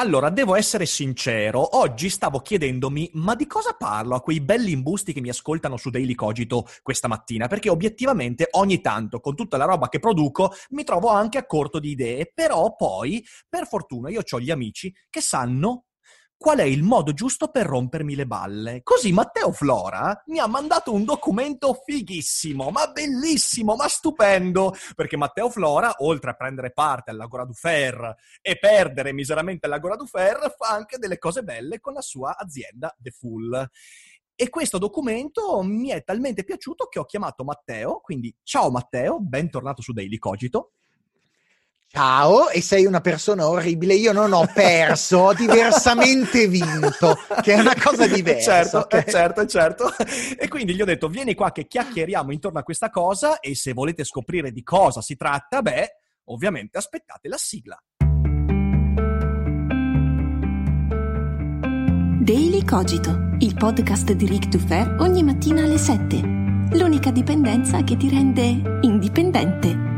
Allora, devo essere sincero, oggi stavo chiedendomi ma di cosa parlo a quei belli imbusti che mi ascoltano su Daily Cogito questa mattina? Perché obiettivamente ogni tanto, con tutta la roba che produco, mi trovo anche a corto di idee, però poi, per fortuna, io ho gli amici che sanno qual è il modo giusto per rompermi le balle. Così Matteo Flora mi ha mandato un documento fighissimo, ma bellissimo, ma stupendo, perché Matteo Flora, oltre a prendere parte all'Agora du Fer e perdere miseramente all'Agora du Fer, fa anche delle cose belle con la sua azienda The Full. E questo documento mi è talmente piaciuto che ho chiamato Matteo, quindi ciao Matteo, bentornato su Daily Cogito. Ciao, e sei una persona orribile. Io non ho perso, ho diversamente vinto, che è una cosa diversa. Certo, okay? certo, certo. E quindi gli ho detto: vieni qua che chiacchieriamo intorno a questa cosa. E se volete scoprire di cosa si tratta, beh, ovviamente aspettate la sigla. Daily Cogito, il podcast di Rick Dufer ogni mattina alle 7. L'unica dipendenza che ti rende indipendente.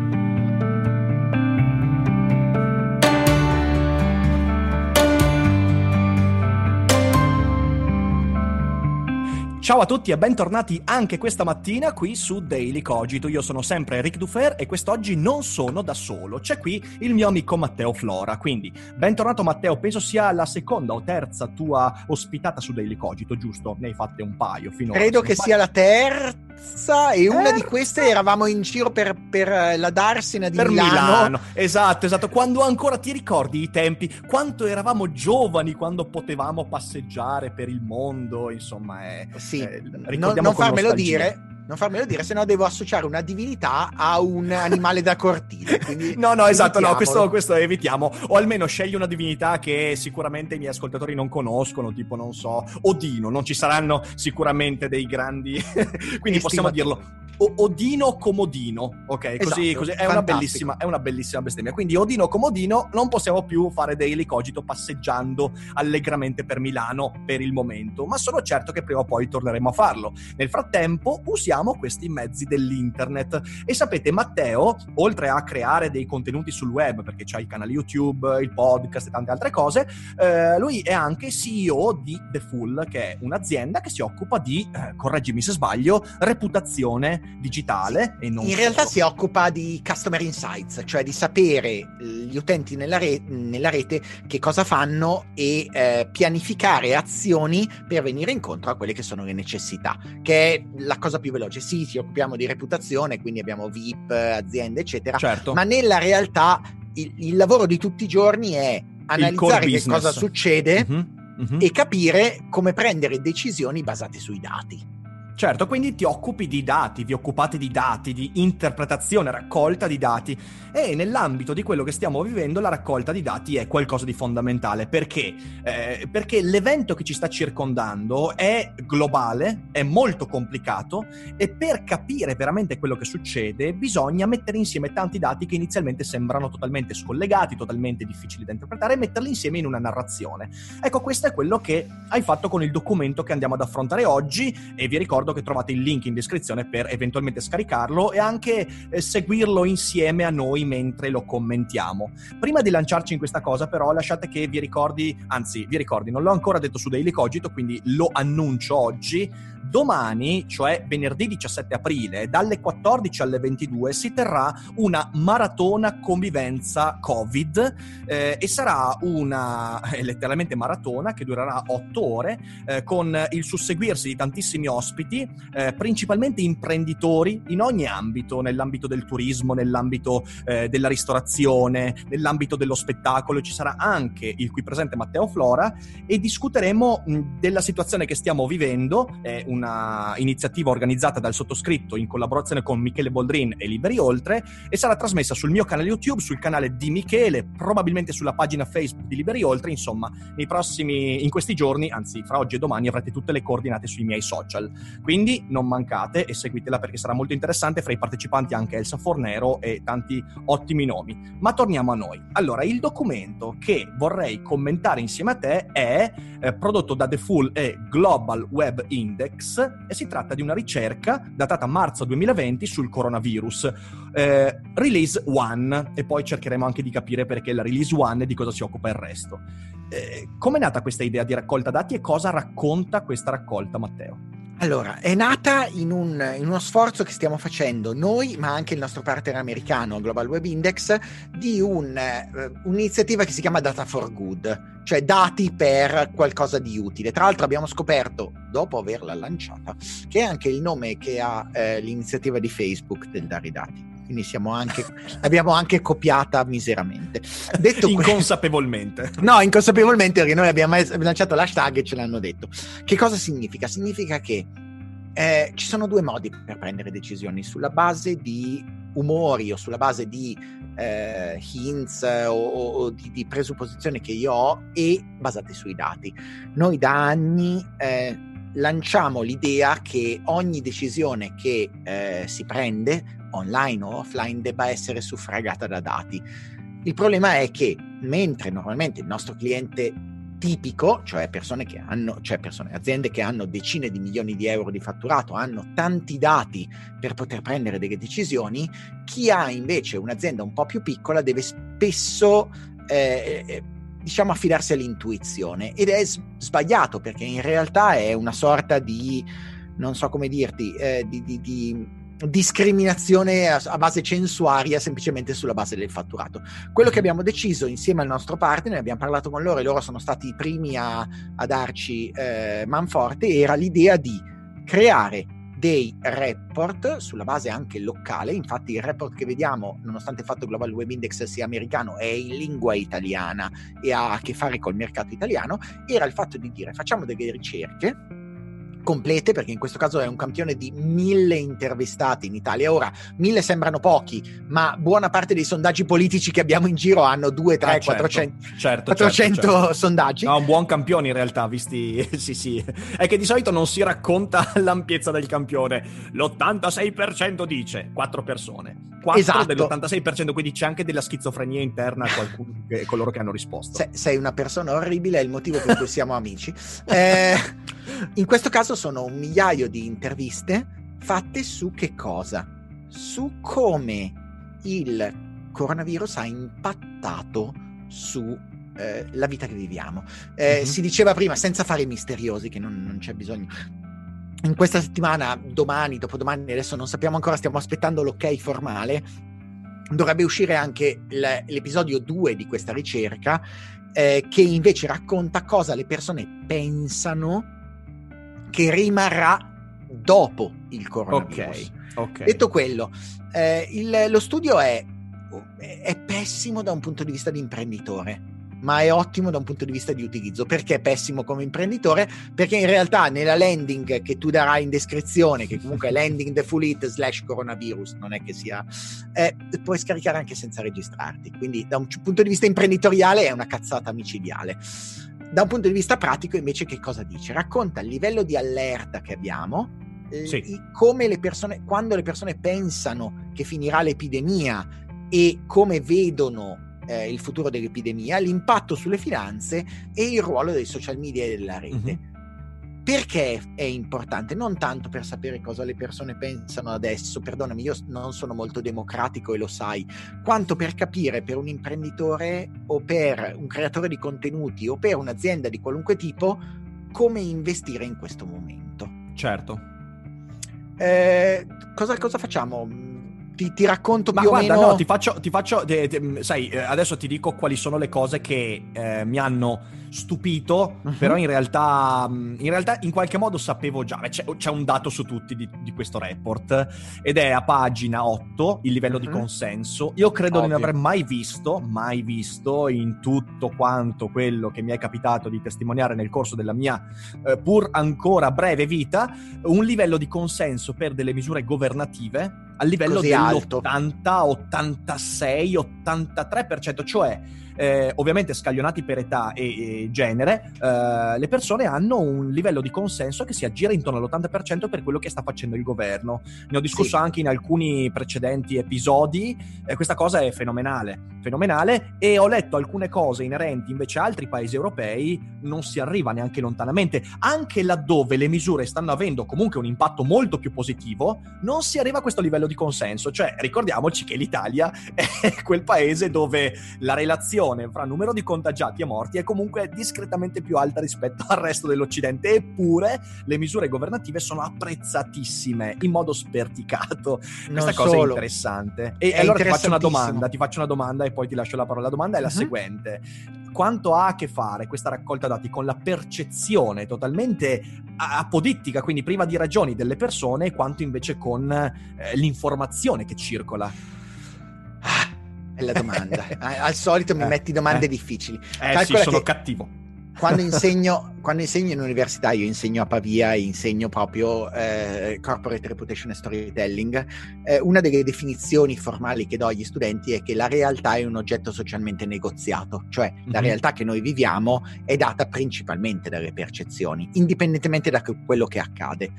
Ciao a tutti e bentornati anche questa mattina qui su Daily Cogito. Io sono sempre Rick Dufer e quest'oggi non sono da solo. C'è qui il mio amico Matteo Flora. Quindi, bentornato Matteo, penso sia la seconda o terza tua ospitata su Daily Cogito, giusto? Ne hai fatte un paio finora. Credo che sia la terza e una di queste eravamo in giro per, per eh, la Darsena di per Milano. Milano. Esatto, esatto. Quando ancora ti ricordi i tempi, quanto eravamo giovani quando potevamo passeggiare per il mondo, insomma, è... Sì eh, non, non farmelo dire non farmelo dire, se no devo associare una divinità a un animale da cortile. no, no, esatto, no, questo, questo, evitiamo. O almeno scegli una divinità che sicuramente i miei ascoltatori non conoscono, tipo, non so, Odino. Non ci saranno sicuramente dei grandi... Quindi possiamo dirlo. Odino Comodino, ok? Così, esatto, così è, una bellissima, è una bellissima bestemmia. Quindi Odino Comodino non possiamo più fare daily cogito passeggiando allegramente per Milano per il momento, ma sono certo che prima o poi torneremo a farlo. Nel frattempo usiamo questi mezzi dell'internet e sapete Matteo, oltre a creare dei contenuti sul web, perché c'ha il canale YouTube, il podcast e tante altre cose, eh, lui è anche CEO di The Full, che è un'azienda che si occupa di, eh, correggimi se sbaglio, reputazione digitale non In realtà si occupa di customer insights, cioè di sapere gli utenti nella, re- nella rete che cosa fanno e eh, pianificare azioni per venire incontro a quelle che sono le necessità, che è la cosa più veloce. Sì, ci occupiamo di reputazione, quindi abbiamo VIP, aziende, eccetera, certo. ma nella realtà il, il, lavoro di tutti i giorni è analizzare che cosa succede mm-hmm. Mm-hmm. e capire come prendere decisioni basate sui dati. Certo, quindi ti occupi di dati, vi occupate di dati, di interpretazione, raccolta di dati e nell'ambito di quello che stiamo vivendo la raccolta di dati è qualcosa di fondamentale. Perché? Eh, perché l'evento che ci sta circondando è globale, è molto complicato e per capire veramente quello che succede bisogna mettere insieme tanti dati che inizialmente sembrano totalmente scollegati, totalmente difficili da interpretare e metterli insieme in una narrazione. Ecco, questo è quello che hai fatto con il documento che andiamo ad affrontare oggi e vi ricordo ricordo che trovate il link in descrizione per eventualmente scaricarlo e anche eh, seguirlo insieme a noi mentre lo commentiamo. Prima di lanciarci in questa cosa però lasciate che vi ricordi, anzi vi ricordi, non l'ho ancora detto su Daily Cogito, quindi lo annuncio oggi, domani, cioè venerdì 17 aprile, dalle 14 alle 22 si terrà una maratona convivenza Covid eh, e sarà una eh, letteralmente maratona che durerà 8 ore eh, con il susseguirsi di tantissimi ospiti ospiti, eh, principalmente imprenditori in ogni ambito, nell'ambito del turismo, nell'ambito eh, della ristorazione, nell'ambito dello spettacolo. Ci sarà anche il qui presente Matteo Flora e discuteremo mh, della situazione che stiamo vivendo, è una iniziativa organizzata dal sottoscritto in collaborazione con Michele Boldrin e Liberi Oltre e sarà trasmessa sul mio canale YouTube, sul canale di Michele, probabilmente sulla pagina Facebook di Liberi Oltre, insomma, nei prossimi, in questi giorni, anzi fra oggi e domani avrete tutte le coordinate sui miei social. Quindi non mancate e seguitela perché sarà molto interessante, fra i partecipanti anche Elsa Fornero e tanti ottimi nomi. Ma torniamo a noi. Allora, il documento che vorrei commentare insieme a te è eh, prodotto da The Full e Global Web Index e si tratta di una ricerca datata marzo 2020 sul coronavirus. Eh, release 1 e poi cercheremo anche di capire perché la release 1 e di cosa si occupa il resto. Eh, Come è nata questa idea di raccolta dati e cosa racconta questa raccolta, Matteo? Allora, è nata in, un, in, uno sforzo che stiamo facendo noi, ma anche il nostro partner americano, Global Web Index, di un, uh, un'iniziativa che si chiama Data for Good, cioè dati per qualcosa di utile. Tra l'altro abbiamo scoperto, dopo averla lanciata, che è anche il nome che ha eh, l'iniziativa di Facebook del dare i dati quindi anche, l'abbiamo anche copiata miseramente. Detto inconsapevolmente. Que- no, inconsapevolmente perché noi abbiamo lanciato l'hashtag e ce l'hanno detto. Che cosa significa? Significa che eh, ci sono due modi per prendere decisioni sulla base di umori o sulla base di eh, hints o, o di, di, presupposizioni che io ho e basate sui dati. Noi da anni eh, lanciamo l'idea che ogni decisione che eh, si prende online o offline debba essere suffragata da dati. Il problema è che mentre normalmente il nostro cliente tipico, cioè persone che hanno, cioè persone, aziende che hanno decine di milioni di euro di fatturato, hanno tanti dati per poter prendere delle decisioni, chi ha invece un'azienda un po' più piccola deve spesso eh, eh diciamo affidarsi all'intuizione ed è sbagliato perché in realtà è una sorta di non so come dirti, eh, di, di, di discriminazione a, base censuaria semplicemente sulla base del fatturato. Quello che abbiamo deciso insieme al nostro partner, abbiamo parlato con loro e loro sono stati i primi a, a darci eh, manforte, era l'idea di creare dei report sulla base anche locale, infatti il report che vediamo, nonostante il fatto che Global Web Index sia americano, è in lingua italiana e ha a che fare col mercato italiano, era il fatto di dire facciamo delle ricerche complete, perché in questo caso è un campione di mille intervistati in Italia. Ora, mille sembrano pochi, ma buona parte dei sondaggi politici che abbiamo in giro hanno 2, 3, ah, 400, certo, 400 certo, certo. sondaggi. No, un buon campione in realtà, visti... sì, sì. È che di solito non si racconta l'ampiezza del campione. L'86% dice 4 persone. 4 esatto. dell'86%, quindi c'è anche della schizofrenia interna a qualcuno, che, coloro che hanno risposto. Se, sei una persona orribile, è il motivo per cui siamo amici. Eh, in questo caso sono un migliaio di interviste fatte su che cosa? Su come il coronavirus ha impattato sulla eh, vita che viviamo. Eh, mm-hmm. Si diceva prima, senza fare i misteriosi, che non, non c'è bisogno in questa settimana, domani, dopodomani, adesso non sappiamo ancora, stiamo aspettando l'ok formale, dovrebbe uscire anche l'episodio 2 di questa ricerca, eh, che invece racconta cosa le persone pensano che rimarrà dopo il coronavirus. Ok, ok. Detto quello, eh, il, lo studio è, è pessimo da un punto di vista di imprenditore ma è ottimo da un punto di vista di utilizzo. Perché è pessimo come imprenditore? Perché in realtà nella landing che tu darai in descrizione, che comunque è landing the full it slash coronavirus, non è che sia, eh, puoi scaricare anche senza registrarti. Quindi da un punto di vista imprenditoriale è una cazzata micidiale. Da un punto di vista pratico invece che cosa dice? Racconta il livello di allerta che abbiamo, sì. come le persone, quando le persone pensano che finirà l'epidemia e come vedono eh, il futuro dell'epidemia, l'impatto sulle finanze e il ruolo dei social media e della rete. Mm-hmm. Perché è importante? Non tanto per sapere cosa le persone pensano adesso, perdonami, io non sono molto democratico e lo sai, quanto per capire per un imprenditore o per un creatore di contenuti o per un'azienda di qualunque tipo come investire in questo momento. Certo. Eh, cosa, cosa facciamo? Ti, ti racconto Ma più guarda, o meno... no, ti faccio, ti faccio de, de, sai, eh, adesso ti dico quali sono le cose che eh, mi hanno stupito, uh-huh. però in realtà, in realtà in qualche modo sapevo già, c'è, c'è un dato su tutti di, di, questo report ed è a pagina 8 il livello uh-huh. di mhm. consenso. Io credo Ovvio. di non aver mai visto, mai visto in tutto quanto quello che mi è capitato di testimoniare nel corso della mia eh, pur ancora breve vita, un livello di consenso per delle misure governative a livello Così dell'80, 86, 83%, cioè eh, ovviamente scaglionati per età e, e genere, eh, le persone hanno un livello di consenso che si aggira intorno all'80% per quello che sta facendo il governo. Ne ho discusso sì. anche in alcuni precedenti episodi, eh, questa cosa è fenomenale, fenomenale e ho letto alcune cose inerenti invece a altri paesi europei, non si arriva neanche lontanamente, anche laddove le misure stanno avendo comunque un impatto molto più positivo, non si arriva a questo livello di consenso, cioè ricordiamoci che l'Italia è quel paese dove la relazione relazione fra numero di contagiati e morti è comunque discretamente più alta rispetto al resto dell'Occidente, eppure le misure governative sono apprezzatissime in modo sperticato. Non Questa cosa è interessante. E è allora ti faccio una domanda, ti faccio una domanda e poi ti lascio la parola. La domanda è la uh-huh. seguente. Quanto ha a che fare questa raccolta dati con la percezione totalmente apodittica, quindi priva di ragioni delle persone, quanto invece con eh, l'informazione che circola? È la domanda. Al solito mi eh, metti domande eh. difficili. Eh Calcola sì, sono cattivo. Quando insegno, quando insegno, in università, io insegno a Pavia, insegno proprio eh, Corporate Reputation e Storytelling. Eh, una delle definizioni formali che do agli studenti è che la realtà è un oggetto socialmente negoziato, cioè mm-hmm. la mhm. realtà che noi viviamo è data principalmente dalle percezioni, indipendentemente da quello che accade.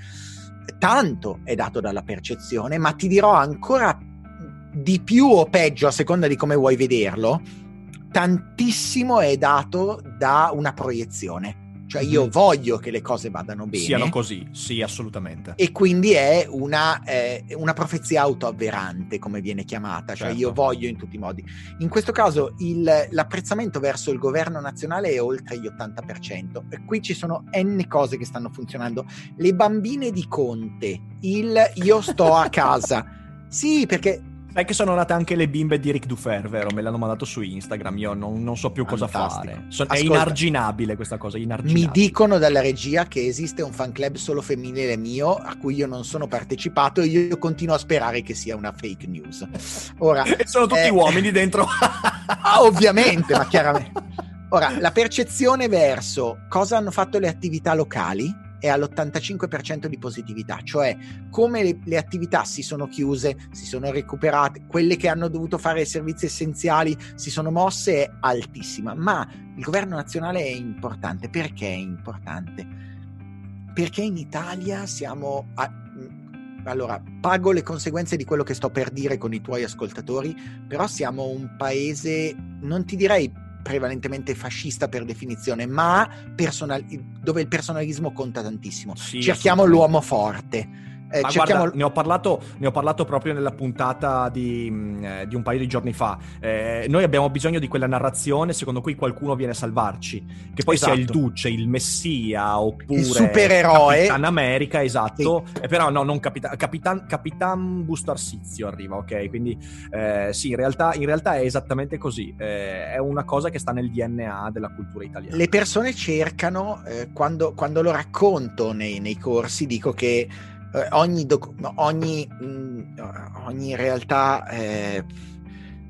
Tanto è dato dalla percezione, ma ti dirò ancora di più o peggio a seconda di come vuoi vederlo, tantissimo è dato da una proiezione. Cioè io mm. voglio che le cose vadano bene. Siano così, sì, assolutamente. E quindi è una, eh, una profezia autoavverante, come viene chiamata. Cioè certo. io voglio in tutti i modi. In questo caso il, l'apprezzamento verso il governo nazionale è oltre gli 80%. E qui ci sono n cose che stanno funzionando. Le bambine di Conte, il io sto a casa. sì, perché Sai che sono nate anche le bimbe di Rick Dufer, vero? Me l'hanno mandato su Instagram, io non, non so più Fantastico. cosa fare. So, è inarginabile questa cosa, inarginabile. Mi dicono dalla regia che esiste un fan club solo femminile mio, a cui io non sono partecipato e io continuo a sperare che sia una fake news. Ora, e sono tutti eh, uomini dentro. ah, ovviamente, ma chiaramente. Ora, la percezione verso cosa hanno fatto le attività locali è all'85% di positività, cioè come le, le, attività si sono chiuse, si sono recuperate, quelle che hanno dovuto fare servizi essenziali si sono mosse è altissima, ma il governo nazionale è importante. Perché è importante? Perché in Italia siamo... A, allora, pago le conseguenze di quello che sto per dire con i tuoi ascoltatori, però siamo un paese, non ti direi prevalentemente fascista per definizione, ma personal- dove il personalismo conta tantissimo. Sì, Cerchiamo l'uomo forte. Eh, Ma cerchiamo... guarda, ne ho, parlato, ne ho, parlato, proprio nella puntata di, mm, eh, di un paio di giorni fa. Eh, noi abbiamo bisogno di quella narrazione secondo cui qualcuno viene a salvarci. Che poi esatto. sia il esatto. Duce, il Messia oppure il supereroe. Capitan America, esatto. Sì. Eh, però no, non Capitan, Capitan, Capitan Busto Arsizio arriva, ok? Quindi eh, sì, in realtà, in realtà, è esattamente così. È una cosa che sta nel DNA della cultura italiana. Le persone cercano, quando, quando, lo racconto nei, nei corsi, dico che eh, ogni, doc- ogni, mh, mm, ogni, realtà eh,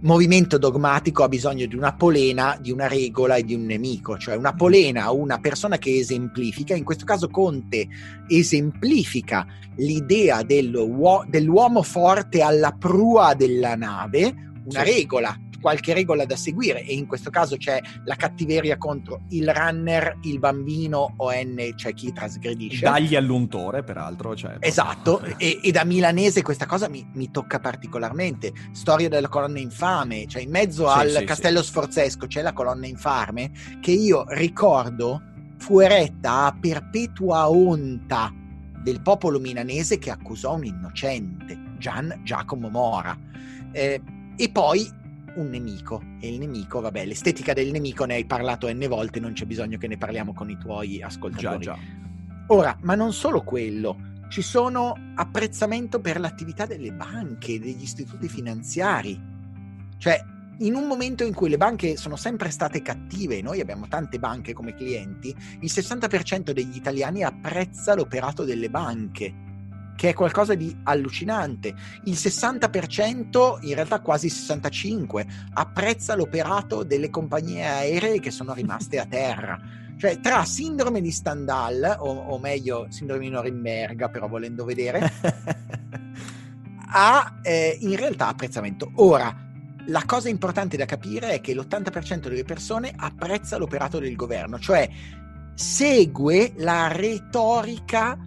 movimento dogmatico ha bisogno di una polena, di una regola e di un nemico, cioè una polena, una persona che esemplifica, in questo caso Conte esemplifica l'idea dell'uo- dell'uomo forte alla prua della nave, una sì. regola qualche regola da seguire e in questo caso c'è la cattiveria contro il runner, il bambino o N, cioè chi trasgredisce. Dagli all'untore, peraltro. Cioè, esatto, e, e, da milanese questa cosa mi, mi, tocca particolarmente. Storia della colonna infame, cioè in mezzo sì, al sì, castello sì. sforzesco c'è la colonna infame che io ricordo fu eretta a perpetua onta del popolo milanese che accusò un innocente, Gian Giacomo Mora. Eh, e poi un nemico e il nemico, vabbè, l'estetica del nemico ne hai parlato n volte, non c'è bisogno che ne parliamo con i tuoi ascoltatori. Già, già. Ora, ma non solo quello, ci sono apprezzamento per l'attività delle banche, degli istituti finanziari. Cioè, in un momento in cui le banche sono sempre state cattive, noi abbiamo tante banche come clienti, il 60% degli italiani apprezza l'operato delle banche, che è qualcosa di allucinante. Il 60%, in realtà quasi 65%, apprezza l'operato delle compagnie aeree che sono rimaste a terra. Cioè, tra sindrome di Stendhal, o, o meglio, sindrome di Norimberga, però volendo vedere, ha eh, in realtà apprezzamento. Ora, la cosa importante da capire è che l'80% delle persone apprezza l'operato del governo, cioè segue la retorica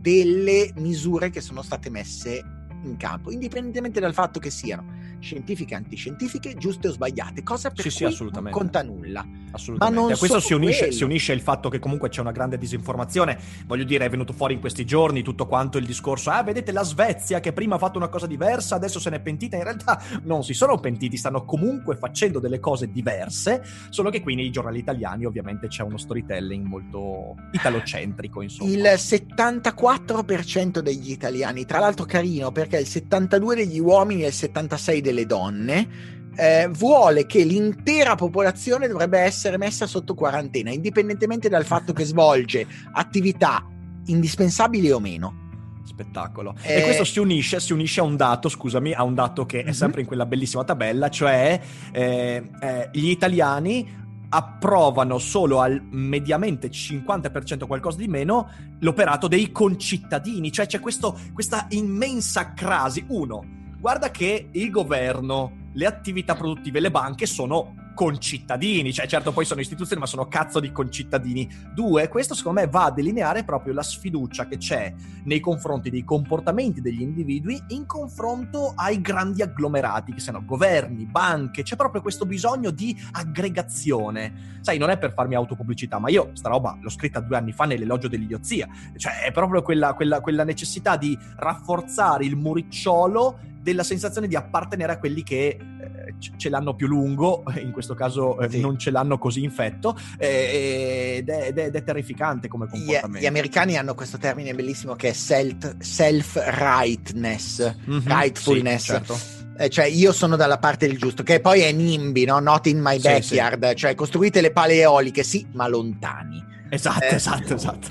delle misure che sono state messe in campo, indipendentemente dal fatto che siano scientifiche, antiscientifiche, giuste o sbagliate, cosa per sì, cui sì, non conta nulla. Assolutamente. Ma non a questo si unisce, si unisce, il fatto che comunque c'è una grande disinformazione. Voglio dire, è venuto fuori in questi giorni tutto quanto il discorso. Ah, vedete la Svezia che prima ha fatto una cosa diversa, adesso se n'è pentita. In realtà non si sono pentiti, stanno comunque facendo delle cose diverse. Solo che qui nei giornali italiani, ovviamente, c'è uno storytelling molto italocentrico. Insomma. Il 74% degli italiani, tra l'altro carino perché il 72% degli uomini e il 76% delle donne eh, vuole che l'intera popolazione dovrebbe essere messa sotto quarantena, indipendentemente dal fatto che svolge attività indispensabili o meno. Spettacolo. Eh... E questo si unisce, si unisce, a un dato, scusami, a un dato che mm-hmm. è mhm. sempre in quella bellissima tabella, cioè eh, eh, gli italiani approvano solo al mediamente 50% qualcosa di meno l'operato dei concittadini, cioè c'è questo, questa immensa crasi. Uno, guarda che il governo, le attività produttive, le banche sono concittadini, cioè certo poi sono istituzioni ma sono cazzo di concittadini. Due, questo secondo me va a delineare proprio la sfiducia che c'è nei confronti dei comportamenti degli individui in confronto ai grandi agglomerati che siano governi, banche, c'è proprio questo bisogno di aggregazione. Sai, non è per farmi autopubblicità, ma io sta roba l'ho scritta due anni fa nell'elogio dell'idiozia, cioè è proprio quella, quella, quella necessità di rafforzare il muricciolo della sensazione di appartenere a quelli che eh, ce l'hanno più lungo, in questo caso eh, sì. non ce l'hanno così infetto, eh, ed, è, ed, è, ed, è, terrificante come comportamento. Gli, gli, americani hanno questo termine bellissimo che è self, self-rightness, mm-hmm, rightfulness. Sì, certo eh, cioè io sono dalla parte del giusto, che poi è NIMBY, no? Not in my backyard, sì, sì. cioè costruite le pale eoliche, sì, ma lontani. Esatto, eh, esatto, esatto.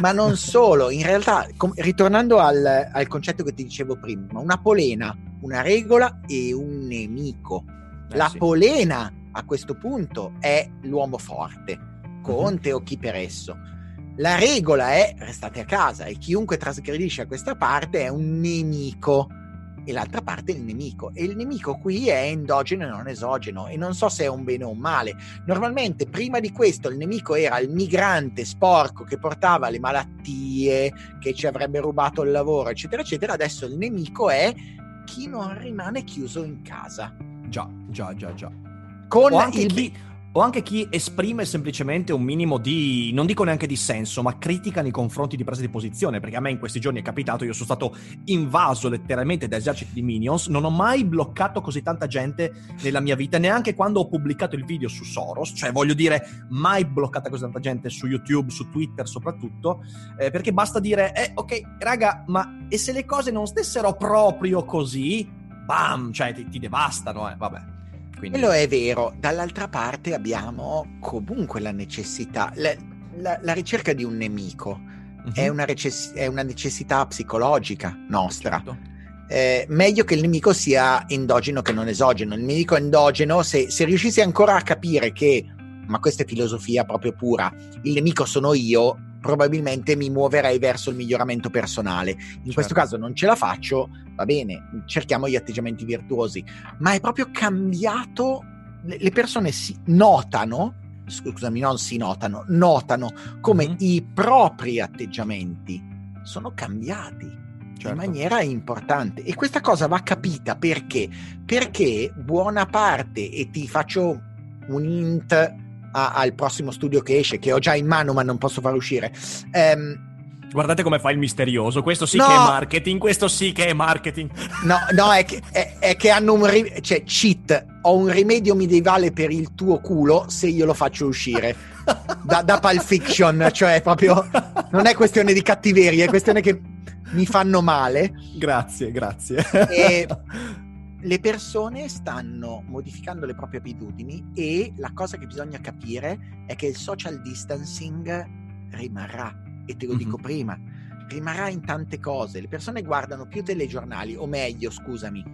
Ma non solo, in realtà, com- ritornando al, al, concetto che ti dicevo prima, una polena, una regola e un nemico. Eh, La sì. polena a questo punto è l'uomo forte, Conte uh-huh. o chi per esso. La regola è restate a casa e chiunque trasgredisce a questa parte è un nemico e l'altra parte è il nemico. E il nemico qui è endogeno e non esogeno e non so se è un bene o un male. Normalmente prima di questo il nemico era il migrante sporco che portava le malattie, che ci avrebbe rubato il lavoro, eccetera, eccetera. Adesso il nemico è chi non rimane chiuso in casa. Già, già, già, già. Con il... Chi o anche chi esprime semplicemente un minimo di, non dico neanche di senso, ma critica nei confronti di prese di posizione, perché a me in questi giorni è capitato, io sono stato invaso letteralmente da eserciti di minions, non ho mai bloccato così tanta gente nella mia vita, neanche quando ho pubblicato il video su Soros, cioè voglio dire, mai bloccata così tanta gente su YouTube, su Twitter soprattutto, eh, perché basta dire, eh ok, raga, ma e se le cose non stessero proprio così, bam, cioè ti, ti devastano, eh, vabbè. Quindi... Quello è vero, dall'altra parte abbiamo comunque la necessità, la, la, la ricerca di un nemico uh-huh. è, una recess- è, una necessità psicologica nostra. Certo. Eh, meglio che il nemico sia endogeno che non esogeno. Il nemico endogeno, se, se riuscissi ancora a capire che, ma questa è filosofia proprio pura, il nemico sono io, probabilmente mi muoverei verso il miglioramento personale. In certo. questo caso non ce la faccio, va bene, cerchiamo gli atteggiamenti virtuosi, ma è proprio cambiato, le persone si notano, scusami, non si notano, notano come mm-hmm. i propri atteggiamenti sono cambiati. Certo. in maniera importante e questa cosa va capita perché perché buona parte e ti faccio un int a, al prossimo studio che esce, che ho già in mano ma non posso far uscire. Um, Guardate come fa il misterioso. Questo sì no, che è marketing. Questo sì che è marketing. No, no, è che, è, è che hanno un. Ri- cioè, cheat. Ho un rimedio medievale per il tuo culo se io lo faccio uscire. Da, da Pulp Fiction. Cioè, proprio. Non è questione di cattiveria, è questione che mi fanno male. Grazie, grazie. E le persone stanno modificando le proprie abitudini e la cosa che bisogna capire è che il social distancing rimarrà e te lo dico Mhm. prima, rimarrà in tante cose. Le persone guardano più telegiornali, o meglio, scusami,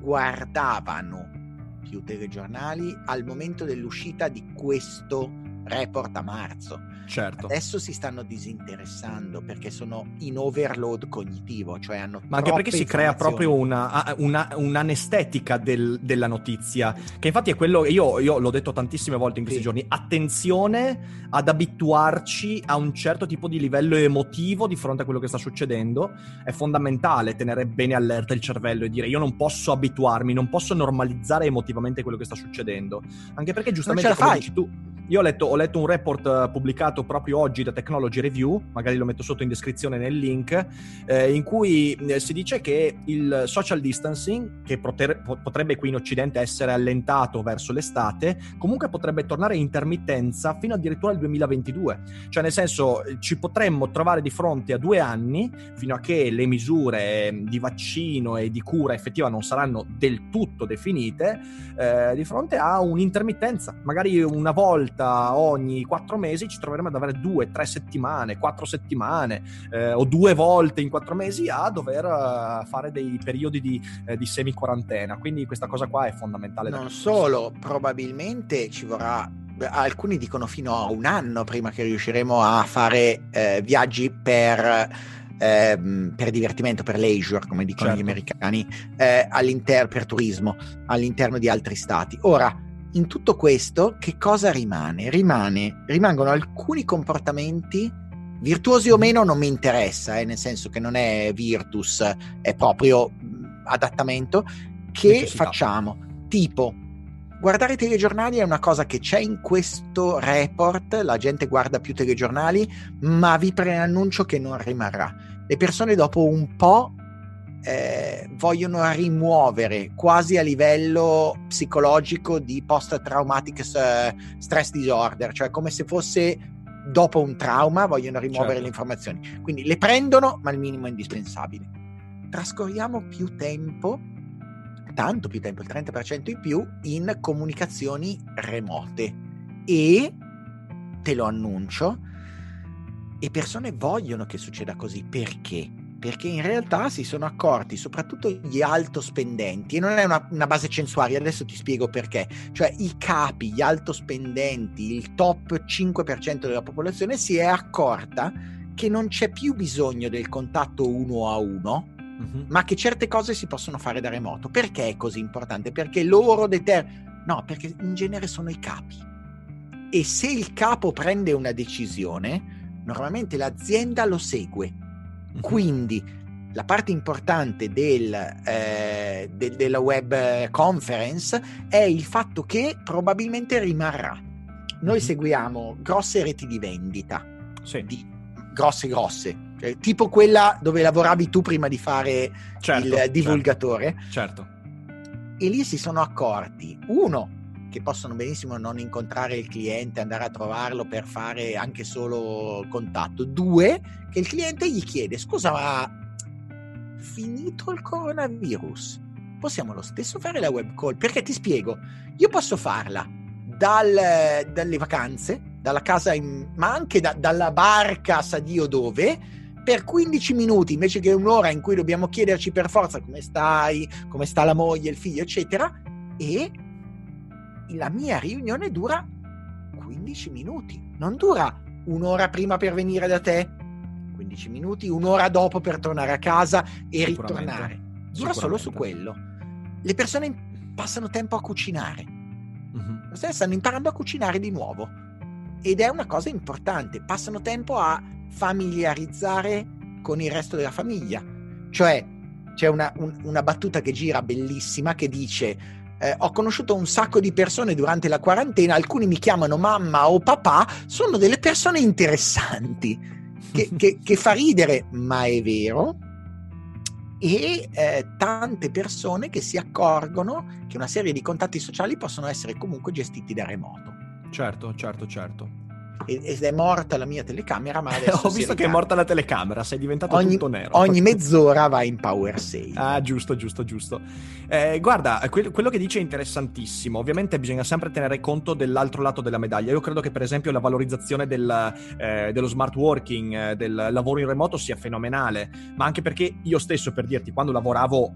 guardavano più telegiornali al momento dell'uscita di questo report a marzo. Certo. Adesso si stanno disinteressando perché sono in overload cognitivo, cioè hanno Ma anche perché si crea proprio una, una- un'anestetica del- della notizia, che infatti è quello, io, io l'ho detto tantissime volte in questi Sì. giorni, attenzione ad abituarci a un certo tipo di livello emotivo di fronte a quello che sta succedendo, è fondamentale tenere bene allerta il cervello e dire io non posso abituarmi, non posso normalizzare emotivamente quello che sta succedendo, anche perché giustamente la come fai. dici tu, io ho letto, ho letto un report eh, pubblicato proprio oggi da Technology Review, magari lo metto sotto in descrizione nel link, eh, in cui eh, si dice che il social distancing, che poter- po- potrebbe qui in Occidente essere allentato verso l'estate, comunque potrebbe tornare in intermittenza fino addirittura al 2022. Cioè, nel senso, ci potremmo trovare di fronte a due anni, fino a che le misure eh, di vaccino e di cura effettiva non saranno del tutto definite, eh, di fronte a un'intermittenza. Magari una volta ogni quattro mesi ci troveremo ad avere due, tre settimane, quattro settimane eh, o due volte in quattro mesi a dover eh, fare dei periodi di, eh, di semi-quarantena. Quindi questa cosa qua è fondamentale. da Non solo, probabilmente ci vorrà, alcuni dicono fino a un anno prima che riusciremo a fare eh, viaggi per, ehm, per divertimento, per leisure, come dicono Certo. gli americani, eh, per turismo all'interno di altri stati. Ora, in tutto questo, che cosa rimane? Rimane rimangono alcuni comportamenti virtuosi o meno non mi interessa, eh, nel senso che non è virtus, è proprio mh, adattamento che Necessità. facciamo. Tipo, guardare i telegiornali è una cosa che c'è in questo report, la gente guarda più telegiornali, ma vi preannuncio che non rimarrà. Le persone dopo un po' eh, vogliono rimuovere quasi a livello psicologico di post-traumatic stress disorder, cioè come se fosse dopo un trauma vogliono rimuovere Certo. le informazioni. Quindi le prendono, ma il minimo è indispensabile. Trascorriamo più tempo, tanto più tempo, il 30% in più, in comunicazioni remote. E, te lo annuncio, e persone vogliono che succeda così. Perché? Perché in realtà si sono accorti, soprattutto gli alto spendenti, e non è una, una base censuaria, adesso ti spiego perché, cioè i capi, gli alto spendenti, il top 5% della popolazione si è accorta che non c'è più bisogno del contatto uno a uno, Mhm. ma che certe cose si possono fare da remoto. Perché è così importante? Perché loro determinano... No, perché in genere sono i capi. E se il capo prende una decisione, normalmente l'azienda lo segue. Quindi la parte importante del, eh, de- della web conference è il fatto che probabilmente rimarrà. Noi Mhm. seguiamo grosse reti di vendita, Sì, di- grosse grosse, cioè, tipo quella dove lavoravi tu prima di fare certo, il divulgatore, Certo. e lì si sono accorti, uno, che possono benissimo non incontrare il cliente, andare a trovarlo per fare anche solo contatto. Due, che il cliente gli chiede, scusa, ma finito il coronavirus, possiamo lo stesso fare la web call? Perché ti spiego, io posso farla dal- dalle vacanze, dalla casa, in- ma anche da- dalla barca, sa Dio dove, per 15 minuti invece che un'ora in cui dobbiamo chiederci per forza come stai, come sta la moglie, il figlio, eccetera, e la mia riunione dura 15 minuti, non dura un'ora prima per venire da te, 15 minuti, un'ora dopo per tornare a casa e ritornare. Dura solo su quello. Le persone passano tempo a cucinare, Mhm. persone stanno imparando a cucinare di nuovo ed è una cosa importante, passano tempo a familiarizzare con il resto della famiglia. Cioè, c'è una, un- una battuta che gira bellissima che dice: eh, Ho conosciuto un sacco di persone durante la quarantena, alcuni mi chiamano mamma o papà, sono delle persone interessanti, che, che- che fa ridere, ma è vero. E eh, tante persone che si accorgono che una serie di contatti sociali possono essere comunque gestiti da remoto. Certo, certo, certo. Ed è morta la mia telecamera, ma adesso Ho visto che è morta la telecamera, sei diventato ogni, tutto nero. Ogni mezz'ora va in power save. Ah, giusto, giusto, giusto. Eh, guarda, que- quello che dice è interessantissimo. Ovviamente bisogna sempre tenere conto dell'altro lato della medaglia. Io credo che, per esempio, la valorizzazione del, eh, dello smart working, eh, del lavoro in remoto sia fenomenale, ma anche perché io stesso, per dirti, quando lavoravo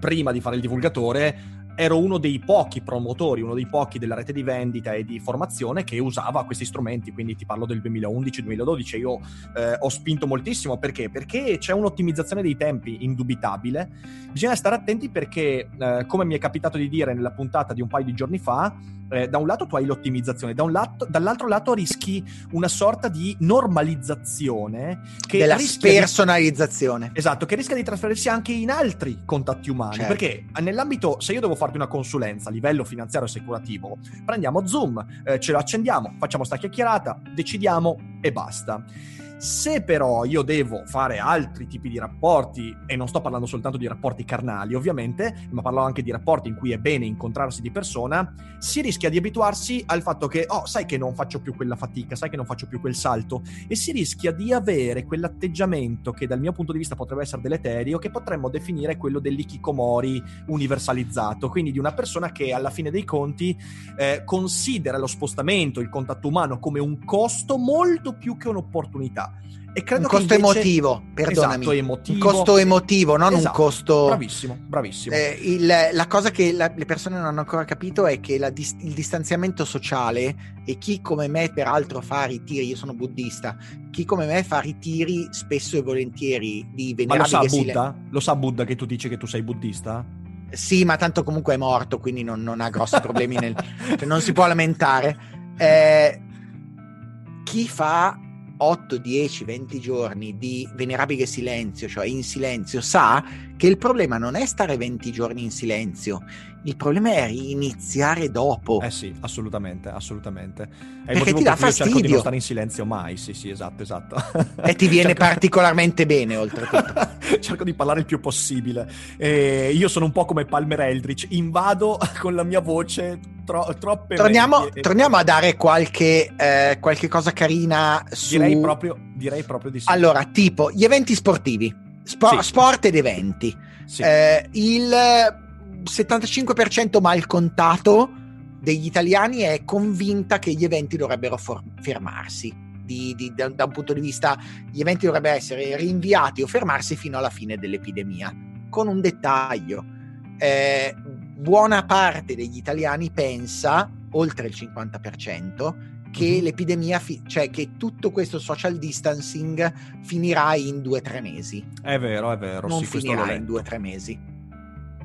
prima di fare il divulgatore, ero uno dei pochi promotori, uno dei pochi della rete di vendita e di formazione che usava questi strumenti, quindi ti parlo del 2011-2012, io eh, ho spinto moltissimo perché? Perché c'è un'ottimizzazione dei tempi indubitabile, bisogna stare attenti perché, eh, come mi è capitato di dire nella puntata di un paio di giorni fa, eh, da un lato tu hai l'ottimizzazione, da lato, dall'altro lato rischi una sorta di normalizzazione che della rischia spersonalizzazione. Di, esatto, che rischia di trasferirsi anche in altri contatti umani, Certo. perché nell'ambito, se io devo farti una consulenza a livello finanziario e assicurativo, prendiamo Zoom, eh, ce lo accendiamo, facciamo sta chiacchierata, decidiamo e basta. Se però io devo fare altri tipi di rapporti, e non sto parlando soltanto di rapporti carnali ovviamente, ma parlo anche di rapporti in cui è bene incontrarsi di persona, si rischia di abituarsi al fatto che, oh, sai che non faccio più quella fatica, sai che non faccio più quel salto, e si rischia di avere quell'atteggiamento che dal mio punto di vista potrebbe essere deleterio, che potremmo definire quello dell'ikikomori universalizzato, quindi di una persona che alla fine dei conti eh, considera lo spostamento, il contatto umano come un costo molto più che un'opportunità. E credo un che costo invece- emotivo, perdonami. Esatto, emotivo. Un costo emotivo, non Esatto, un costo... Bravissimo, bravissimo. Eh, il- la cosa che la- le persone non hanno ancora capito è che la il distanziamento sociale e chi come me peraltro fa ritiri, io sono buddista, chi come me fa ritiri spesso e volentieri di Ma lo sa Buddha? Lo sa Buddha che tu dici che tu sei buddista? Sì, ma tanto comunque è morto, quindi non, non ha grossi problemi, nel, cioè non si può lamentare. Eh, chi fa 8, 10, 20 giorni di venerabile silenzio, cioè in silenzio, sa che il problema non è stare 20 giorni in silenzio, il problema è riniziare dopo. Eh sì, assolutamente, assolutamente. È Perché ti dà per cui io cerco di fastidio. non stare in silenzio mai. Sì, sì, esatto, esatto. E ti viene Cerco- particolarmente bene, oltretutto. cerco di parlare il più possibile. E io sono un po' come Palmer Eldritch, invado con la mia voce tro- troppe Torniamo, e- torniamo a dare qualche, eh, qualche cosa carina su... Direi proprio, direi proprio di sì. Allora, tipo, gli eventi sportivi, Spo- Sì. sport ed eventi. Sì. Eh, il 75% mal contato degli italiani è convinta che gli eventi dovrebbero for- fermarsi. Di- di- da, da un punto di vista, gli eventi dovrebbero essere rinviati o fermarsi fino alla fine dell'epidemia. Con un dettaglio: eh, buona parte degli italiani pensa, oltre il 50%, che Mhm. l'epidemia, fi- cioè che tutto questo social distancing finirà in due o tre mesi. È vero, è vero. non sì, finirà in due o tre mesi.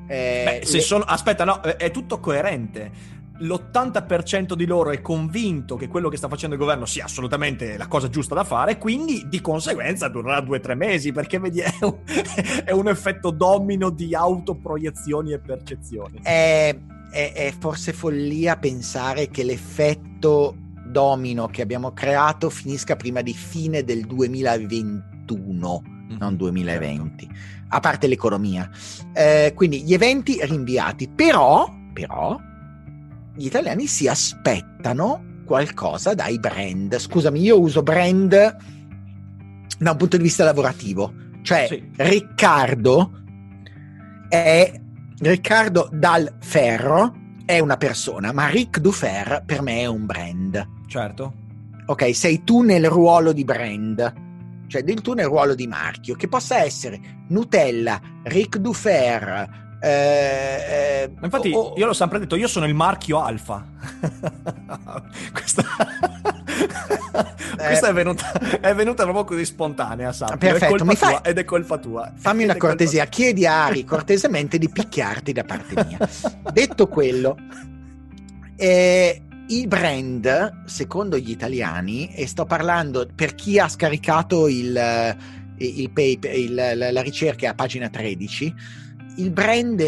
Eh, Beh, le- sono... Aspetta, no, è- tutto coerente. L'80% di loro è convinto che quello che sta facendo il governo sia assolutamente la cosa giusta da fare, quindi di conseguenza durerà due o tre mesi, perché vedi, è un, è un effetto domino di autoproiezioni e percezioni. è, è- è forse follia pensare che l'effetto domino che abbiamo creato finisca prima di fine del 2021, non 2020, a parte l'economia. Eh, quindi gli eventi rinviati, però, però gli italiani si aspettano qualcosa dai brand. Scusami, io uso brand da un punto di vista lavorativo, cioè Sì. Riccardo è Riccardo Dal Ferro è una persona, ma Ric Dufer per me è un brand. Certo. Ok, sei tu nel ruolo di brand, cioè del tu nel ruolo di marchio, che possa essere Nutella, Ric Dufer. Eh, eh, Infatti, o- io l'ho sempre detto, io sono il marchio alfa. Questa... Questa è, venuta, è venuta proprio così spontanea, sappio. Perfetto, è colpa mi fai- tua ed è colpa tua. Fammi una colpa cortesia, chiedi a Ari cortesemente di picchiarti da parte mia. Detto quello, eh, il brand, secondo gli italiani, e sto parlando per chi ha scaricato il, eh, il paper- il- la, la ricerca a pagina 13, il brand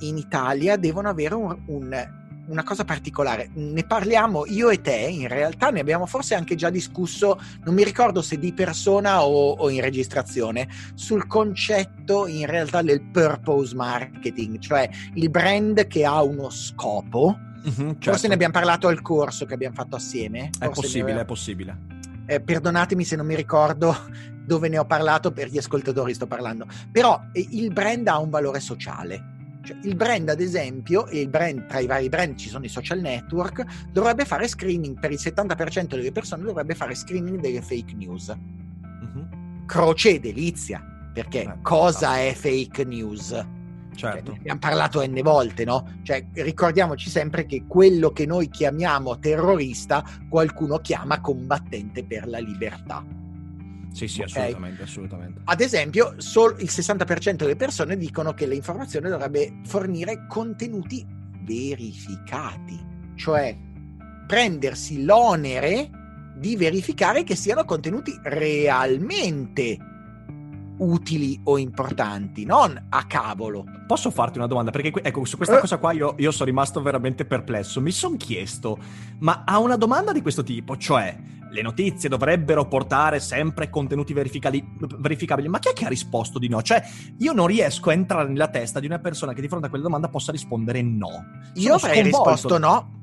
in Italia devono avere un, un una cosa particolare. Ne parliamo io e te, in realtà ne abbiamo forse anche già discusso, non mi ricordo se di persona o, o in registrazione, sul concetto in realtà del purpose marketing, cioè il brand che ha uno scopo. Mm-hmm, certo. Forse ne abbiamo parlato al corso che abbiamo fatto assieme. È possibile, aveva... è possibile. Eh, perdonatemi se non mi ricordo dove ne ho parlato, per gli ascoltatori sto parlando, però eh, il brand ha un valore sociale cioè, il brand, ad esempio, e il brand, tra i vari brand ci sono i social network, dovrebbe fare screening per il 70% delle persone, dovrebbe fare screening delle fake news. Mm-hmm. Croce delizia, perché eh, cosa è fake news? Certo. Cioè, abbiamo parlato n volte, no? Cioè, ricordiamoci sempre che quello che noi chiamiamo terrorista, qualcuno chiama combattente per la libertà. Sì, sì, okay? assolutamente, assolutamente. Ad esempio, solo il 60% delle persone dicono che l'informazione dovrebbe fornire contenuti verificati, cioè prendersi l'onere di verificare che siano contenuti realmente utili o importanti, non a cavolo. Posso farti una domanda? Perché ecco, su questa eh. cosa qua io, io sono rimasto veramente perplesso. Mi sono chiesto, ma a una domanda di questo tipo, cioè le notizie dovrebbero portare sempre contenuti verificabili, ma chi è che ha risposto di no? Cioè, io non riesco a entrare nella testa di una persona che di fronte a quella domanda possa rispondere no. Sono io avrei sconvolto. risposto no,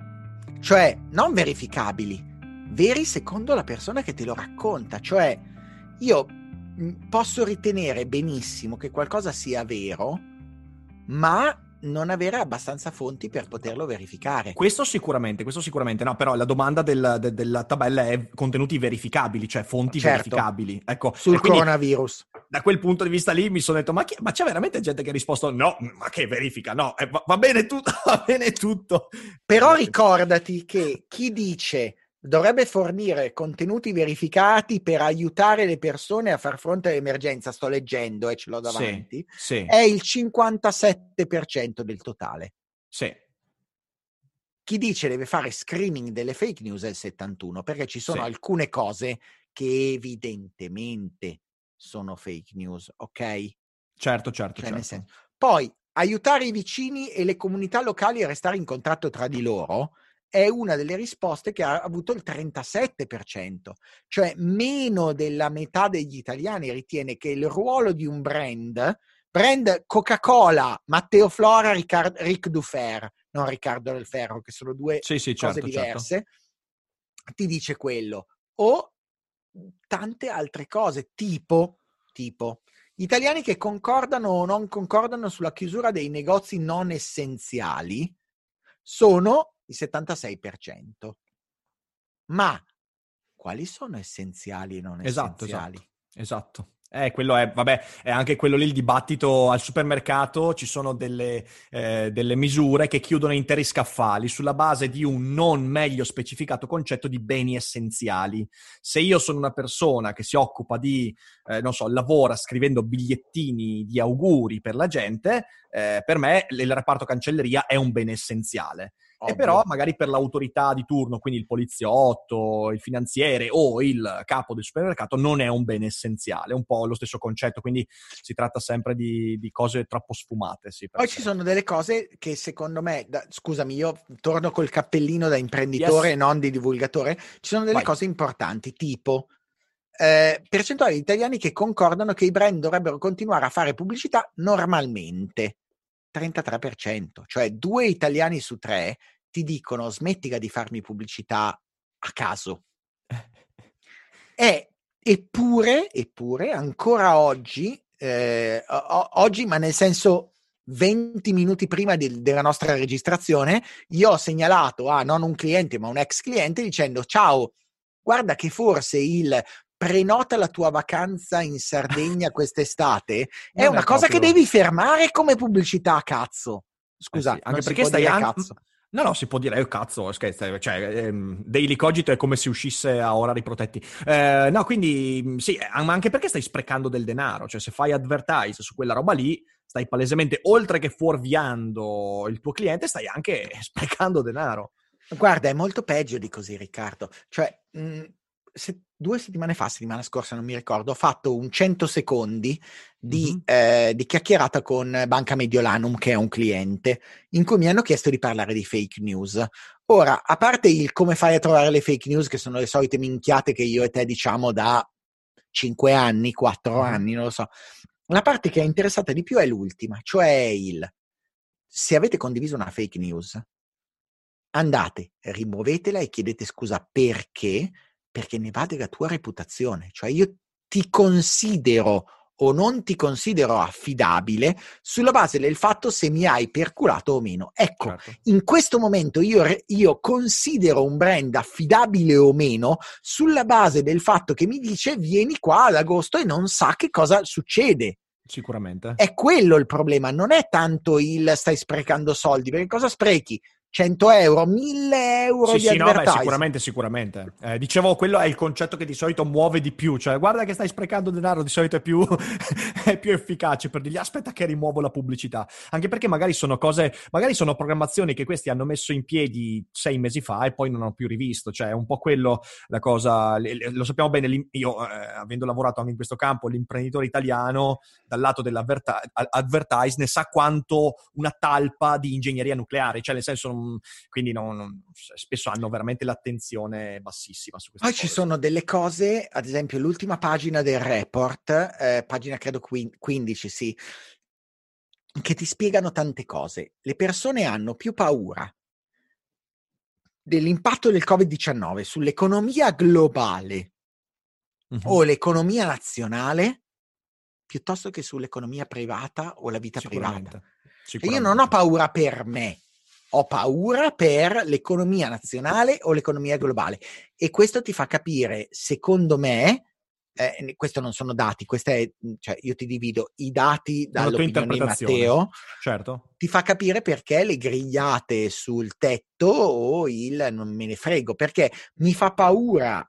cioè non verificabili, veri secondo la persona che te lo racconta, cioè io posso ritenere benissimo che qualcosa sia vero, ma non avere abbastanza fonti per poterlo verificare. Questo sicuramente, questo sicuramente, no, però la domanda del, de, della tabella è contenuti verificabili, cioè fonti certo. verificabili. Ecco, sul coronavirus. Da quel punto di vista lì mi sono detto, ma, chi, ma c'è veramente gente che ha risposto no, ma che verifica? No, eh, va, va, bene tutto, va bene tutto. Però ricordati che chi dice dovrebbe fornire contenuti verificati per aiutare le persone a far fronte all'emergenza, sto leggendo e ce l'ho davanti, sì, sì. è il 57% del totale. Sì. Chi dice deve fare screening delle fake news è il 71%, perché ci sono alcune cose che evidentemente sono fake news, ok? Certo, certo, cioè, certo. Poi, aiutare i vicini e le comunità locali a restare in contatto tra di loro è una delle risposte che ha avuto il 37%, cioè meno della metà degli italiani ritiene che il ruolo di un brand, brand Coca-Cola, Matteo Flora, Ricard- Ric Dufer, non Riccardo del Ferro, che sono due sì, sì, cose certo, certo. diverse, certo. ti dice quello. O tante altre cose, tipo, tipo italiani che concordano o non concordano sulla chiusura dei negozi non essenziali sono il 76%. Ma quali sono essenziali e non esatto, essenziali? Esatto, esatto. Eh, quello è, vabbè, è anche quello lì il dibattito al supermercato, ci sono delle, eh, delle, misure che chiudono interi scaffali sulla base di un non meglio specificato concetto di beni essenziali. Se io sono una persona che si occupa di, eh, non so, lavora scrivendo bigliettini di auguri per la gente, eh, per me il reparto cancelleria è un bene essenziale. Ovvio. E però magari per l'autorità di turno, quindi il poliziotto, il finanziere o il capo del supermercato, non è un bene essenziale, è un po' lo stesso concetto, quindi si tratta sempre di, di cose troppo sfumate. Sì, Poi ci sono delle cose che secondo me, da, scusami, io torno col cappellino da imprenditore yes. e non di divulgatore, ci sono delle Vai. cose importanti, tipo eh, percentuale di italiani che concordano che i brand dovrebbero continuare a fare pubblicità normalmente. 33%, cioè due italiani su tre ti dicono smettila di farmi pubblicità a caso. E, eppure, eppure, ancora oggi, eh, oggi, ma nel senso 20 minuti prima di, della nostra registrazione, io ho segnalato a non un cliente ma un ex cliente dicendo ciao, guarda che forse il prenota la tua vacanza in Sardegna quest'estate è una è cosa proprio... che devi fermare come pubblicità, cazzo. Scusa, eh sì, anche perché stai an- cazzo. No, no, si può dire, oh, cazzo, scherzo, cioè, ehm, Daily Cogito è come se uscisse a orari protetti. Eh, no, quindi, mm, sì, eh, ma anche perché stai sprecando del denaro, cioè se fai advertise su quella roba lì, stai palesemente, oltre che fuorviando il tuo cliente, stai anche sprecando denaro. Guarda, è molto peggio di così, Riccardo. Cioè, mh, mm, se, due settimane fa, settimana scorsa, non mi ricordo, ho fatto un 100 secondi di, mm-hmm. eh, di, chiacchierata con Banca Mediolanum, che è un cliente, in cui mi hanno chiesto di parlare di fake news. Ora, a parte il come fai a trovare le fake news, che sono le solite minchiate che io e te diciamo da 5 anni, 4 mm-hmm. anni, non lo so. La parte che è interessata di più è l'ultima, cioè il se avete condiviso una fake news, andate, rimuovetela e chiedete scusa perché, perché ne va della tua reputazione. Cioè io ti considero o non ti considero affidabile sulla base del fatto se mi hai perculato o meno. Ecco, certo. in questo momento io, io, considero un brand affidabile o meno sulla base del fatto che mi dice vieni qua ad agosto e non sa che cosa succede. Sicuramente. È quello il problema, non è tanto il stai sprecando soldi, perché cosa sprechi? 100 euro, 1000 euro sì, di sì, no, beh, sicuramente, sicuramente. Eh, dicevo, quello è il concetto che di solito muove di più, cioè guarda che stai sprecando denaro, di solito è più, è più efficace per dirgli aspetta che rimuovo la pubblicità, anche perché magari sono cose, magari sono programmazioni che questi hanno messo in piedi sei mesi fa e poi non hanno più rivisto, cioè è un po' quello la cosa, lo sappiamo bene, io eh, avendo lavorato anche in questo campo, l'imprenditore italiano dal lato dell'advertise ne sa quanto una talpa di ingegneria nucleare, cioè nel senso quindi non, non, spesso hanno veramente l'attenzione bassissima su questo. Poi cose. ci sono delle cose, ad esempio l'ultima pagina del report, eh, pagina credo 15, sì, che ti spiegano tante cose. Le persone hanno più paura dell'impatto del Covid-19 sull'economia globale uh-huh. o l'economia nazionale piuttosto che sull'economia privata o la vita privata. Cioè io non ho paura per me, ho paura per l'economia nazionale o l'economia globale. E questo ti fa capire, secondo me, eh, questo non sono dati, è, cioè io ti divido i dati dall'opinione di Matteo, certo. ti fa capire perché le grigliate sul tetto o il non me ne frego, perché mi fa paura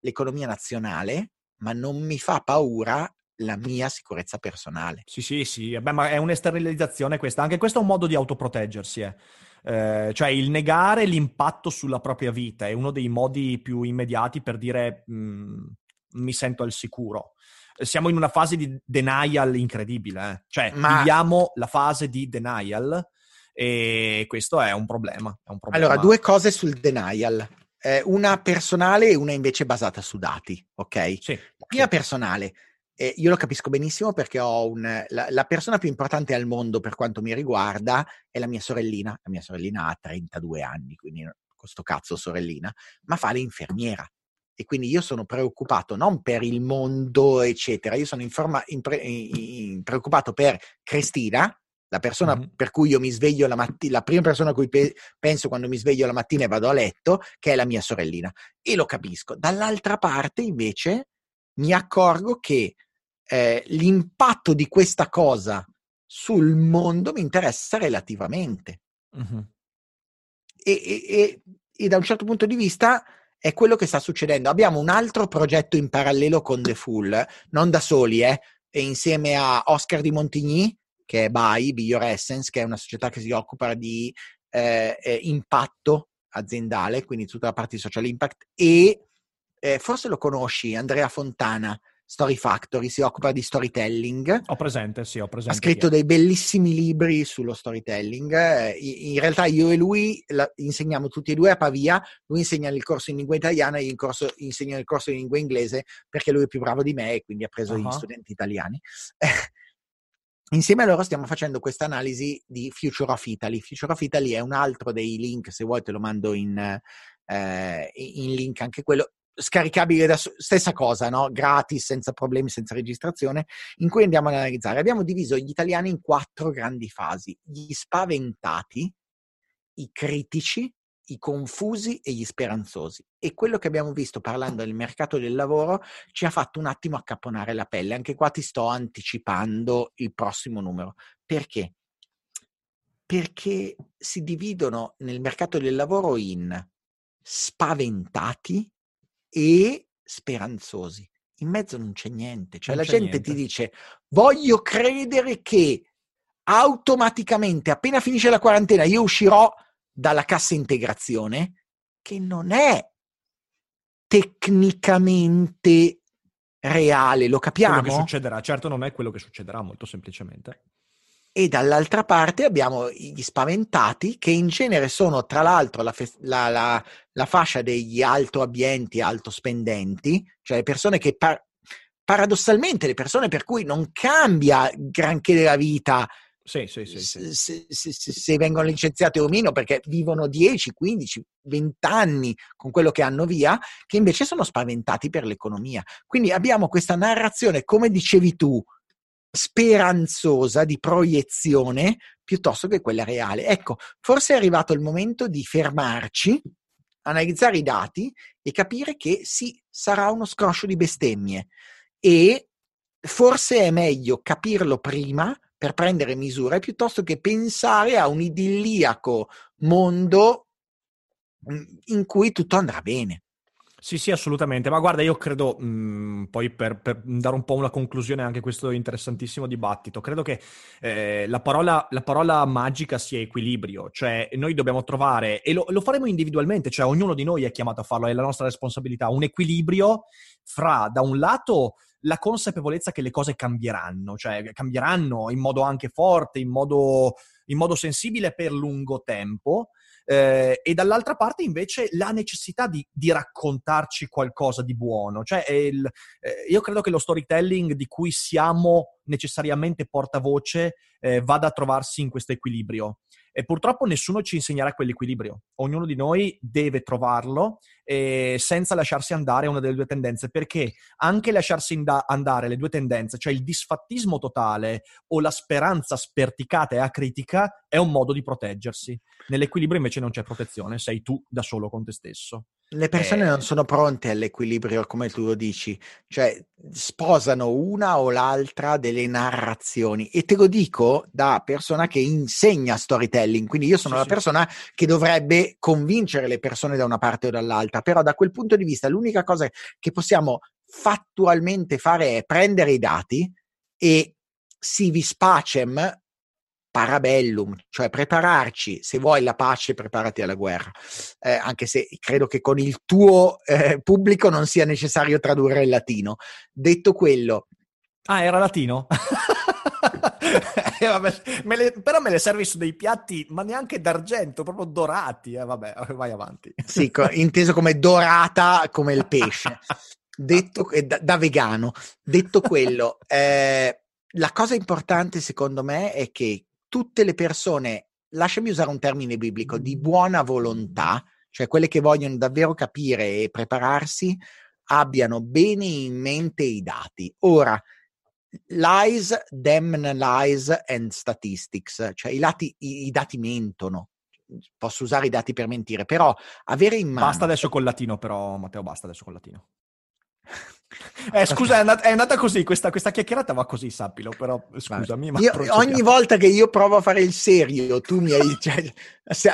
l'economia nazionale, ma non mi fa paura la mia sicurezza personale. Sì, sì, sì, Beh, ma è un'esternalizzazione questa, anche questo è un modo di autoproteggersi, eh. Eh, cioè il negare l'impatto sulla propria vita è uno dei modi più immediati per dire mh, mm, mi sento al sicuro. Siamo in una fase di denial incredibile, eh? cioè Ma... viviamo la fase di denial e questo è un problema. È un problema. Allora, due cose sul denial. Eh, una personale e una invece basata su dati, ok? Sì. La mia personale e io lo capisco benissimo perché ho un, la, la, persona più importante al mondo per quanto mi riguarda è la mia sorellina. La mia sorellina ha 32 anni, quindi questo cazzo sorellina, ma fa l'infermiera. E quindi io sono preoccupato non per il mondo, eccetera, io sono informa- impre- in, preoccupato per Cristina, la persona mm-hmm. per cui io mi sveglio la mattina, la prima persona a cui pe- penso quando mi sveglio la mattina e vado a letto, che è la mia sorellina. E lo capisco. Dall'altra parte, invece, mi accorgo che eh, l'impatto di questa cosa sul mondo mi interessa relativamente. Uh-huh. E, e, e, da un certo punto di vista è quello che sta succedendo. Abbiamo un altro progetto in parallelo con The Full, non da soli, eh, insieme a Oscar di Montigny, che è BY, Be Your Essence, che è una società che si occupa di eh, eh, impatto aziendale, quindi tutta la parte di social impact, e eh, forse lo conosci, Andrea Fontana, Story Factory, si occupa di storytelling. Ho presente, sì, ho presente. Ha scritto dei bellissimi libri sullo storytelling. Eh, in realtà io e lui insegniamo tutti e due a Pavia, lui insegna il corso in lingua italiana e io insegno il corso in lingua inglese perché lui è più bravo di me e quindi ha preso uh-huh. gli studenti italiani. Insieme a loro stiamo facendo questa analisi di Future of Italy. Future of Italy è un altro dei link, se vuoi te lo mando in, eh, in link anche quello scaricabile da stessa cosa, no? gratis, senza problemi, senza registrazione, in cui andiamo ad analizzare. Abbiamo diviso gli italiani in quattro grandi fasi: gli spaventati, i critici, i confusi e gli speranzosi. E quello che abbiamo visto parlando del mercato del lavoro ci ha fatto un attimo accapponare la pelle. Anche qua ti sto anticipando il prossimo numero. Perché? Perché si dividono nel mercato del lavoro in spaventati, e speranzosi. In mezzo non c'è niente, cioè non la gente niente. ti dice voglio credere che automaticamente appena finisce la quarantena io uscirò dalla cassa integrazione, che non è tecnicamente reale, lo capiamo? Quello che succederà, certo non è quello che succederà, molto semplicemente. E dall'altra parte abbiamo gli spaventati, che in genere sono tra l'altro la, fe- la, la, la fascia degli alto abbienti, alto spendenti, cioè le persone che par- paradossalmente le persone per cui non cambia granché della vita sì, sì, sì, se, se, se, se, vengono licenziati o meno perché vivono 10, 15, 20 anni con quello che hanno via, che invece sono spaventati per l'economia. Quindi abbiamo questa narrazione, come dicevi tu, speranzosa di proiezione piuttosto che quella reale. Ecco, forse è arrivato il momento di fermarci, analizzare i dati e capire che sì, sarà uno scroscio di bestemmie e forse è meglio capirlo prima per prendere misure piuttosto che pensare a un idilliaco mondo mm, in cui tutto andrà bene. Sì, sì, assolutamente. Ma guarda, io credo, mh, mm, poi per, per, dare un po' una conclusione anche a questo interessantissimo dibattito, credo che eh, la, parola, la, parola, magica sia equilibrio, cioè noi dobbiamo trovare, e lo, lo, faremo individualmente, cioè ognuno di noi è chiamato a farlo, è la nostra responsabilità, un equilibrio fra, da un lato, la consapevolezza che le cose cambieranno, cioè cambieranno in modo anche forte, in modo, in modo sensibile per lungo tempo, eh, e dall'altra parte invece la necessità di, di raccontarci qualcosa di buono. Cioè, il, eh, io credo che lo storytelling di cui siamo necessariamente portavoce eh, vada a trovarsi in questo equilibrio. E purtroppo nessuno ci insegnerà quell'equilibrio. Ognuno di noi deve trovarlo eh, senza lasciarsi andare una delle due tendenze, perché anche lasciarsi inda- andare le due tendenze, cioè il disfattismo totale o la speranza sperticata e acritica, è un modo di proteggersi. Nell'equilibrio invece non c'è protezione, sei tu da solo con te stesso. Le persone eh... non sono pronte all'equilibrio, come tu lo dici, cioè sposano una o l'altra delle narrazioni e te lo dico da persona che insegna storytelling, quindi io sono sì, la sì. persona che dovrebbe convincere le persone da una parte o dall'altra, però da quel punto di vista l'unica cosa che possiamo fattualmente fare è prendere i dati e si vis pacem parabellum, cioè prepararci, se vuoi la pace, preparati alla guerra, eh, anche se credo che con il tuo eh, pubblico non sia necessario tradurre il latino. Detto quello... Ah, era latino? eh, vabbè, me le, però me le servi su dei piatti, ma neanche d'argento, proprio dorati. Eh, vabbè, vai avanti. sì, co- inteso come dorata come il pesce. Detto, da, da vegano. Detto quello, eh, la cosa importante secondo me è che tutte le persone, lasciami usare un termine biblico, di buona volontà, cioè quelle che vogliono davvero capire e prepararsi, abbiano bene in mente i dati. Ora, lies, damn lies and statistics, cioè i, lati, i, i dati mentono, posso usare i dati per mentire, però avere in mano... Basta adesso col latino, però Matteo, basta adesso col latino. Eh, scusa, è andata, è andata così, questa, questa, chiacchierata va così, sappilo, però scusami. Ma io, ogni volta che io provo a fare il serio, tu mi hai... Cioè,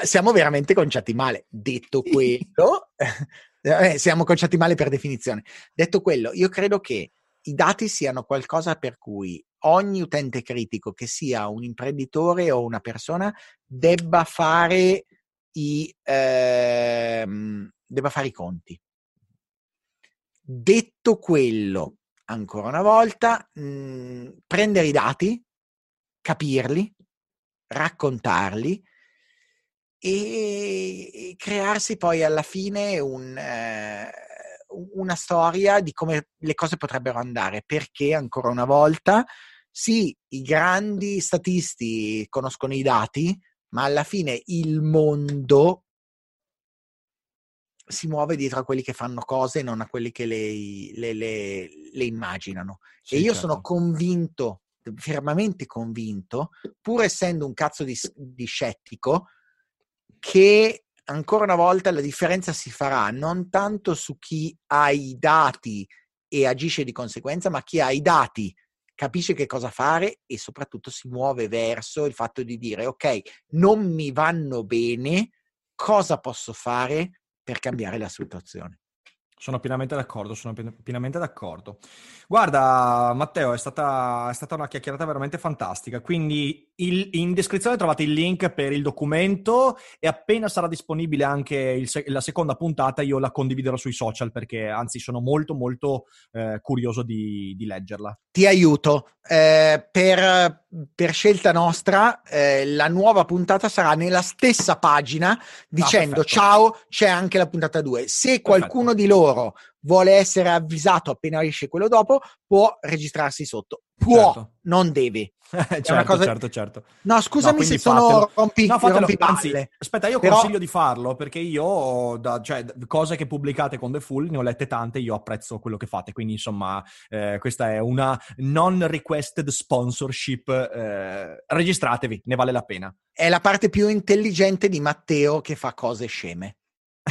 siamo veramente conciati male. Detto quello, eh, siamo conciati male per definizione. Detto quello, io credo che i dati siano qualcosa per cui ogni utente critico, che sia un imprenditore o una persona, debba fare i, ehm, debba fare i conti Detto quello, ancora una volta, mh, mhmm, prendere i dati, capirli, raccontarli e, crearsi poi alla fine un, eh, una storia di come le cose potrebbero andare, perché ancora una volta, sì, i grandi statisti conoscono i dati, ma alla fine il mondo si muove dietro a quelli che fanno cose e non a quelli che le, le, le, le immaginano. Sì, e io certo. sono convinto, fermamente convinto, pur essendo un cazzo di, di scettico, che ancora una volta la differenza si farà non tanto su chi ha i dati e agisce di conseguenza, ma chi ha i dati capisce che cosa fare e soprattutto si muove verso il fatto di dire ok, non mi vanno bene, cosa posso fare per cambiare la situazione. Sono pienamente d'accordo, sono pienamente d'accordo. Guarda, Matteo, è stata, è stata una chiacchierata veramente fantastica. Quindi il, in descrizione trovate il link per il documento e appena sarà disponibile anche il, la seconda puntata io la condividerò sui social perché anzi sono molto molto eh, curioso di, di, leggerla. Ti aiuto. Eh, per, per, scelta nostra, eh, la nuova puntata sarà nella stessa pagina dicendo ah, ciao, c'è anche la puntata 2. Se qualcuno perfetto. di loro vuole essere avvisato appena esce quello dopo, può registrarsi sotto. Può, certo. non deve. certo, cosa... certo, certo. No, scusami no, se sono rompi, no, fatelo, rompi anzi, aspetta, io Però... consiglio di farlo perché io, da, cioè, cose che pubblicate con The Full, ne ho lette tante, io apprezzo quello che fate, quindi insomma, eh, questa è una non requested sponsorship. Eh, registratevi, ne vale la pena. È la parte più intelligente di Matteo che fa cose sceme.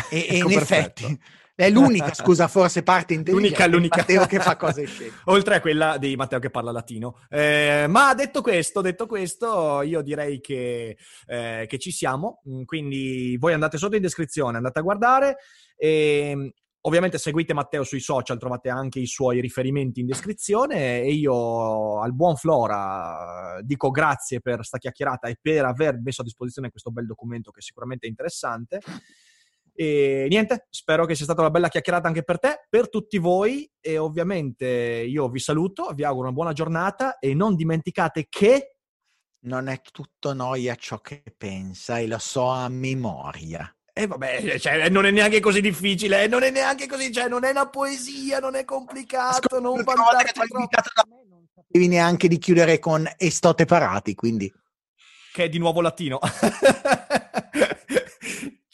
E, ecco, in perfetto. effetti è l'unica, scusa, forse parte intelligente l'unica, l'unica. Che fa cose sceme. Oltre a quella di Matteo che parla latino. Eh, ma detto questo, detto questo, io direi che, eh, che, ci siamo. Mm, quindi voi andate sotto in descrizione, andate a guardare. E, Ovviamente seguite Matteo sui social, trovate anche i suoi riferimenti in descrizione e io al buon Flora dico grazie per sta chiacchierata e per aver messo a disposizione questo bel documento che sicuramente è interessante. E niente, spero che sia stata una bella chiacchierata anche per te, per tutti voi e ovviamente io vi saluto, vi auguro una buona giornata e non dimenticate che non è tutto noia ciò che pensa e lo so a memoria. E eh vabbè, cioè, non è neanche così difficile, non è neanche così, cioè, non è una poesia, non è complicato, Ascolta, non troppo. Da me, non sapevi neanche di chiudere con e sto parati, quindi... Che è di nuovo latino.